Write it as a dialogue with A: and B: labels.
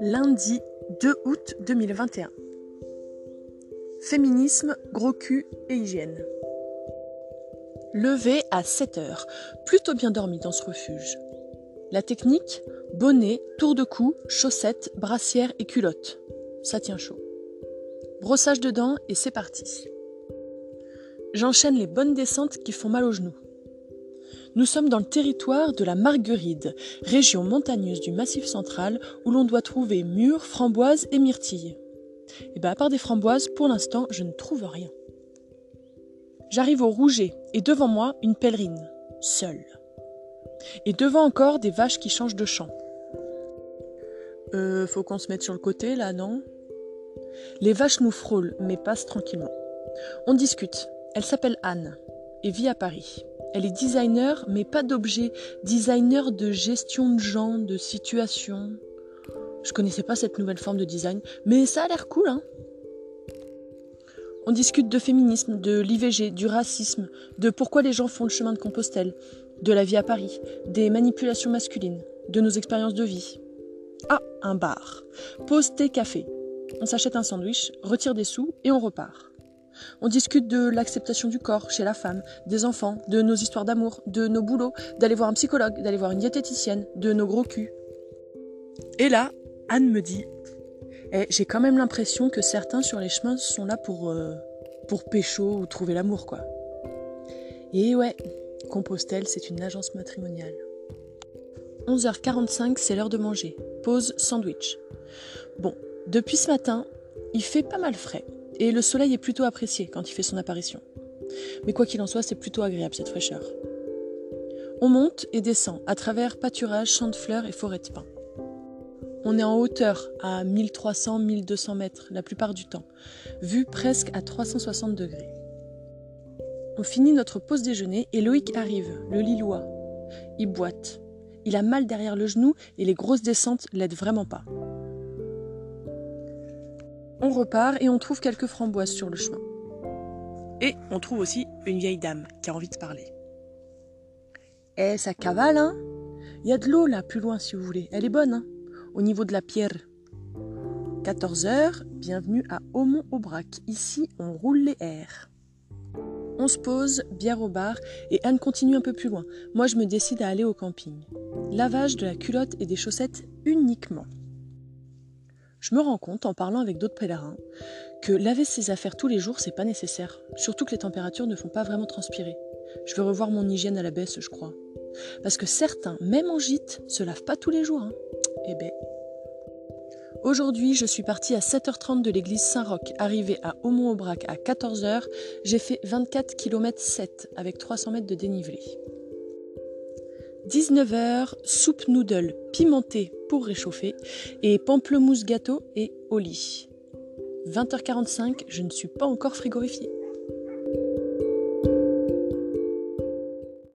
A: Lundi 2 août 2021. Féminisme, gros cul et hygiène. Levé à 7 heures, plutôt bien dormi dans ce refuge. La technique bonnet, tour de cou, chaussettes, brassière et culotte. Ça tient chaud. Brossage de dents et c'est parti. J'enchaîne les bonnes descentes qui font mal aux genoux. Nous sommes dans le territoire de la Margueride, région montagneuse du Massif central où l'on doit trouver mûres, framboises et myrtilles. Et bien à part des framboises, pour l'instant, je ne trouve rien. J'arrive au Rouget et devant moi une pèlerine, seule. Et devant encore des vaches qui changent de champ. Euh, faut qu'on se mette sur le côté là, non? Les vaches nous frôlent, mais passent tranquillement. On discute. Elle s'appelle Anne et vit à Paris. Elle est designer, mais pas d'objet. Designer de gestion de gens, de situations. Je connaissais pas cette nouvelle forme de design, mais ça a l'air cool, hein On discute de féminisme, de l'IVG, du racisme, de pourquoi les gens font le chemin de Compostelle, de la vie à Paris, des manipulations masculines, de nos expériences de vie. Ah, un bar. Pause thé café. On s'achète un sandwich, retire des sous et on repart. On discute de l'acceptation du corps chez la femme, des enfants, de nos histoires d'amour, de nos boulots, d'aller voir un psychologue, d'aller voir une diététicienne, de nos gros culs. Et là, Anne me dit eh, J'ai quand même l'impression que certains sur les chemins sont là pour, euh, pour pécho ou trouver l'amour, quoi. Et ouais, Compostelle, c'est une agence matrimoniale. 11h45, c'est l'heure de manger. Pause sandwich. Bon, depuis ce matin, il fait pas mal frais et le soleil est plutôt apprécié quand il fait son apparition. Mais quoi qu'il en soit, c'est plutôt agréable cette fraîcheur. On monte et descend à travers pâturages, champs de fleurs et forêts de pins. On est en hauteur à 1300-1200 mètres la plupart du temps, vu presque à 360 degrés. On finit notre pause déjeuner et Loïc arrive, le Lillois. Il boite. Il a mal derrière le genou et les grosses descentes l'aident vraiment pas. On repart et on trouve quelques framboises sur le chemin. Et on trouve aussi une vieille dame qui a envie de parler. Eh, ça cavale, hein? Il y a de l'eau là, plus loin si vous voulez. Elle est bonne, hein? Au niveau de la pierre. 14h, bienvenue à Aumont-Aubrac. Ici, on roule les airs. On se pose, bière au bar, et Anne continue un peu plus loin. Moi, je me décide à aller au camping. Lavage de la culotte et des chaussettes uniquement. Je me rends compte, en parlant avec d'autres pèlerins, que laver ses affaires tous les jours, c'est pas nécessaire. Surtout que les températures ne font pas vraiment transpirer. Je vais revoir mon hygiène à la baisse, je crois. Parce que certains, même en gîte, se lavent pas tous les jours. Hein. Eh ben. Aujourd'hui, je suis partie à 7h30 de l'église Saint-Roch. Arrivée à Aumont-Aubrac à 14h, j'ai fait 24 km 7 avec 300 mètres de dénivelé. 19h, soupe noodle pimentée pour réchauffer et pamplemousse gâteau et au lit. 20h45, je ne suis pas encore frigorifiée.